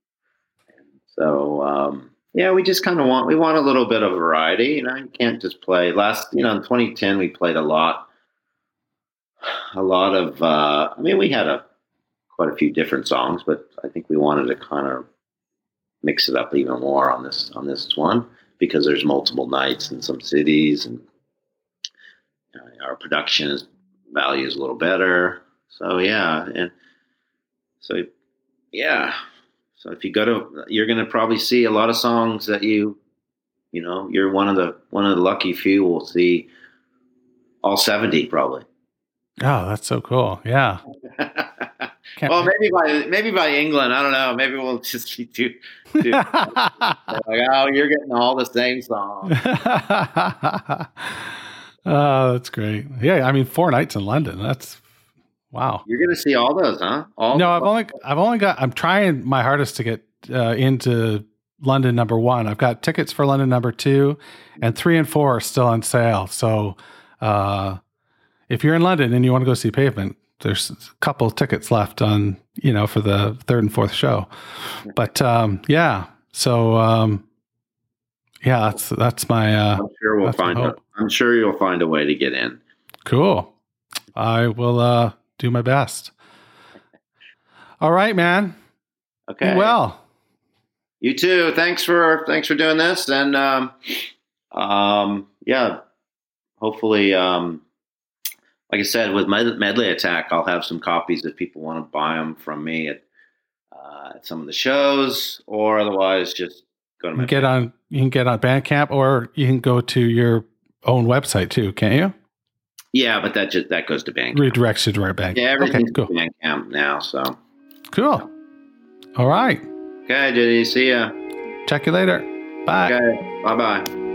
and so um, yeah, we just kind of want we want a little bit of variety. You know, you can't just play. Last, you know, in 2010, we played a lot, a lot of. Uh, I mean, we had a quite a few different songs, but I think we wanted to kind of mix it up even more on this on this one because there's multiple nights in some cities and our production is value is a little better. So yeah, and so yeah. So if you go to, you're going to probably see a lot of songs that you, you know, you're one of the one of the lucky few will see all seventy probably. oh that's so cool yeah well, maybe by maybe by England, I don't know. Maybe we'll just be too, too like, oh, you're getting all the same songs. Oh that's great yeah i mean four nights in london that's wow You're going to see all those, huh? All No, I've only I've only got I'm trying my hardest to get uh, into London number one. I've got tickets for London number two, and three and four are still on sale. So uh, if you're in London and you want to go see Pavement, there's a couple tickets left on you know for the third and fourth show. But um, yeah, so um, yeah, that's that's my uh, I'm sure we'll find. Hope. I'm sure you'll find a way to get in. cool. I will uh, do my best. All right, man. Okay. Be well. You too. Thanks for thanks for doing this, and um, um, yeah, hopefully, um, like I said, with my medley attack, I'll have some copies if people want to buy them from me at uh, at some of the shows, or otherwise just go to my get on you can get on Bandcamp or you can go to your own website too, can't you? yeah, but that just that goes to Bandcamp. Redirects you to our bank. Yeah, okay, everything's cool. Bandcamp now. So Cool. All right. okay, Diddy, see ya. Check you later. Bye. Okay, bye bye.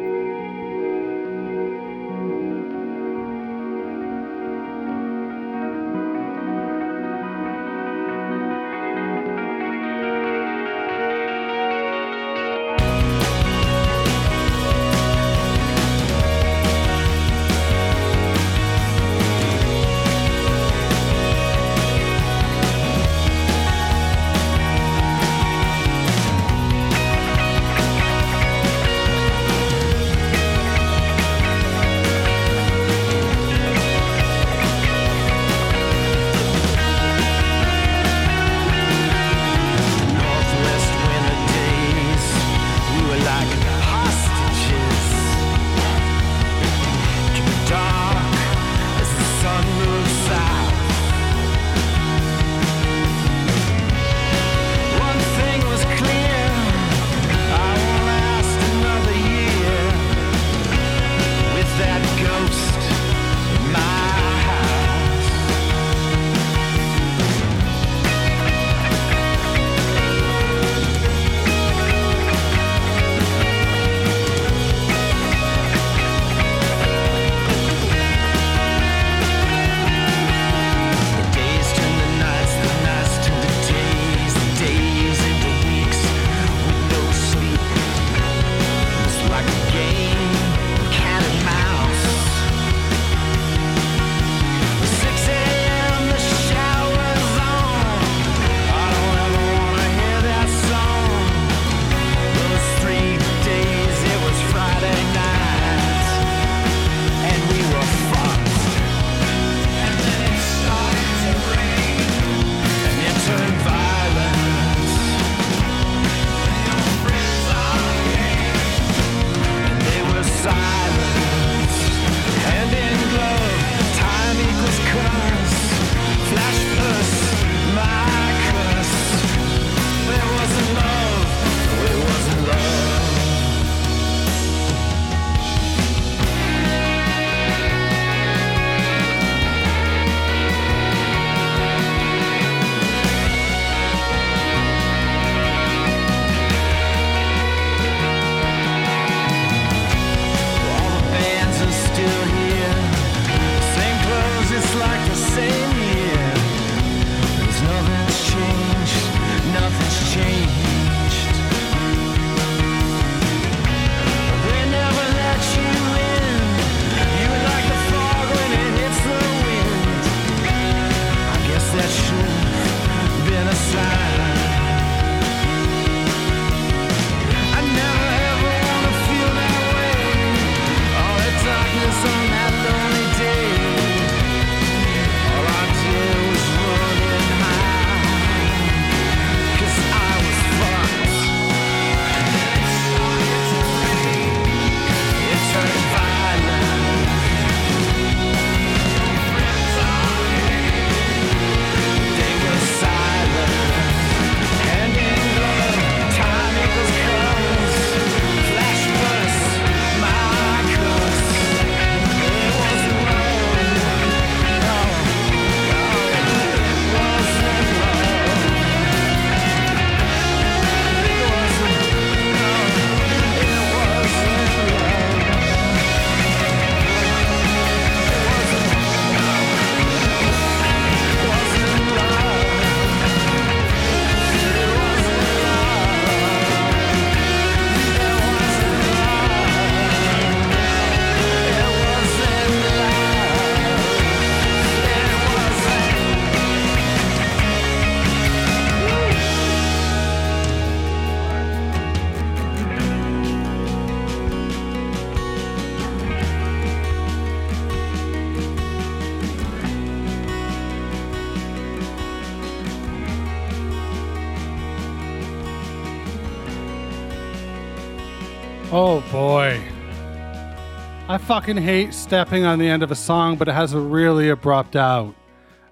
Fucking hate stepping on the end of a song, but it has a really abrupt out.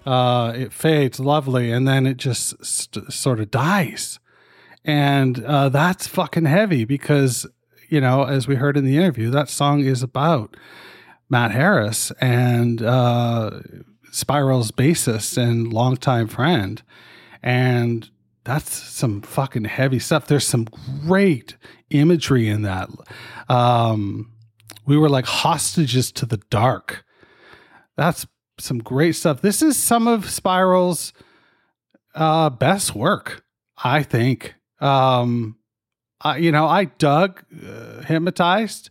Uh, it fades lovely and then it just st- sort of dies. And uh, that's fucking heavy because, you know, as we heard in the interview, that song is about Matt Harris and uh, Spiral's bassist and longtime friend. And that's some fucking heavy stuff. There's some great imagery in that. Um, we were like hostages to the dark. That's some great stuff. This is some of Spiral's uh, best work, I think. Um, I, you know, I dug uh, Hypnotized.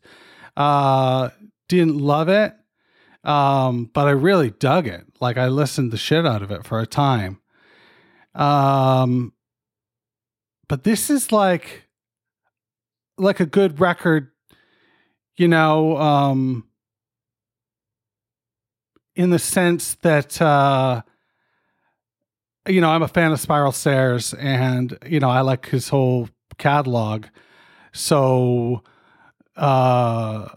Uh, didn't love it, um, but I really dug it. Like I listened the shit out of it for a time. Um, but this is like like a good record, you know, um, in the sense that uh, you know I'm a fan of Spiral Stairs, and you know I like his whole catalog, so uh,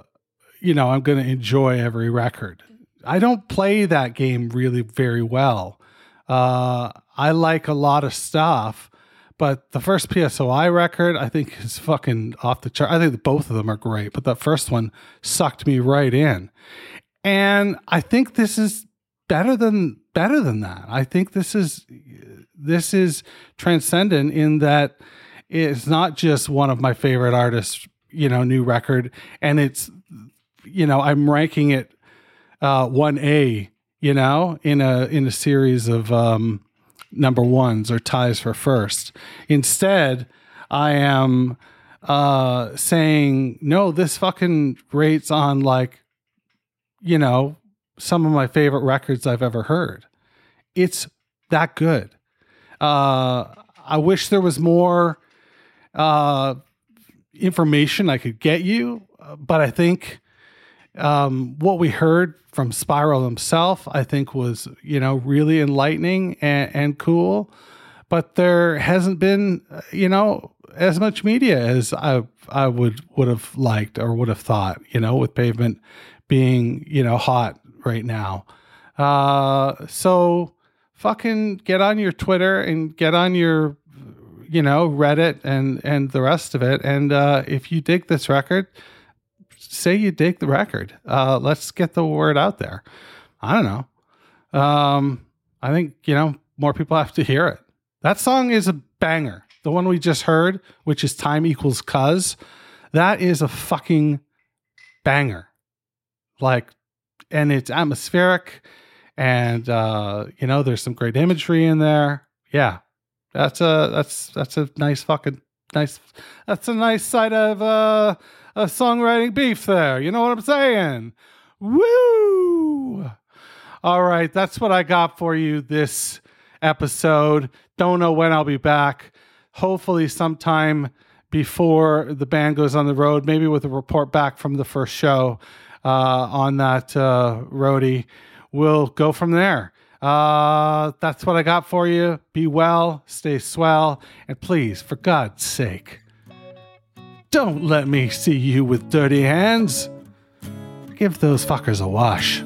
you know I'm going to enjoy every record. I don't play that game really very well. Uh, I like a lot of stuff, but the first PSOI record, I think, is fucking off the chart. I think that both of them are great, but the first one sucked me right in. And I think this is better than better than that. I think this is this is transcendent in that it's not just one of my favorite artists, you know, new record, and it's you know I'm ranking it uh, one A, you know, in a in a series of um, number ones or ties for first. Instead, I am uh, saying no. This fucking rates on like you know, some of my favorite records I've ever heard. It's that good. Uh, I wish there was more uh, information I could get you, but I think um, what we heard from Spiral himself, I think was, you know, really enlightening and, and cool. But there hasn't been, you know, as much media as I I would would have liked or would have thought, you know, with Pavement being, you know, hot right now. Uh, so fucking get on your Twitter and get on your, you know, Reddit and and the rest of it. And uh, if you dig this record, say you dig the record. Uh, let's get the word out there. I don't know. Um, I think you know more people have to hear it. That song is a banger. The one we just heard, which is "Time Equals Cuz," that is a fucking banger like and it's atmospheric and uh you know there's some great imagery in there yeah that's a that's that's a nice fucking nice that's a nice side of uh a songwriting beef there you know what i'm saying woo all right that's what i got for you this episode don't know when i'll be back hopefully sometime before the band goes on the road maybe with a report back from the first show uh, on that uh, roadie. We'll go from there. Uh, that's what I got for you. Be well, stay swell, and please, for God's sake, don't let me see you with dirty hands. Give those fuckers a wash.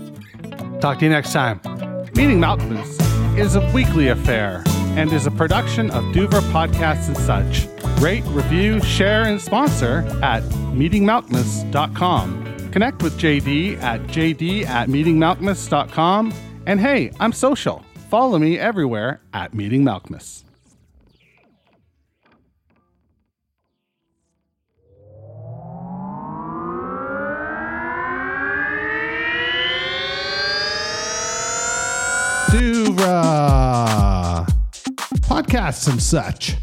Talk to you next time. Meeting Malkmus is a weekly affair and is a production of Duver Podcasts and such. Rate, review, share, and sponsor at meetingmalkmus.com. Connect with JD at jd at meetingmalkmus.com. And hey, I'm social. Follow me everywhere at Meeting Malkmus. Duvra podcasts and such.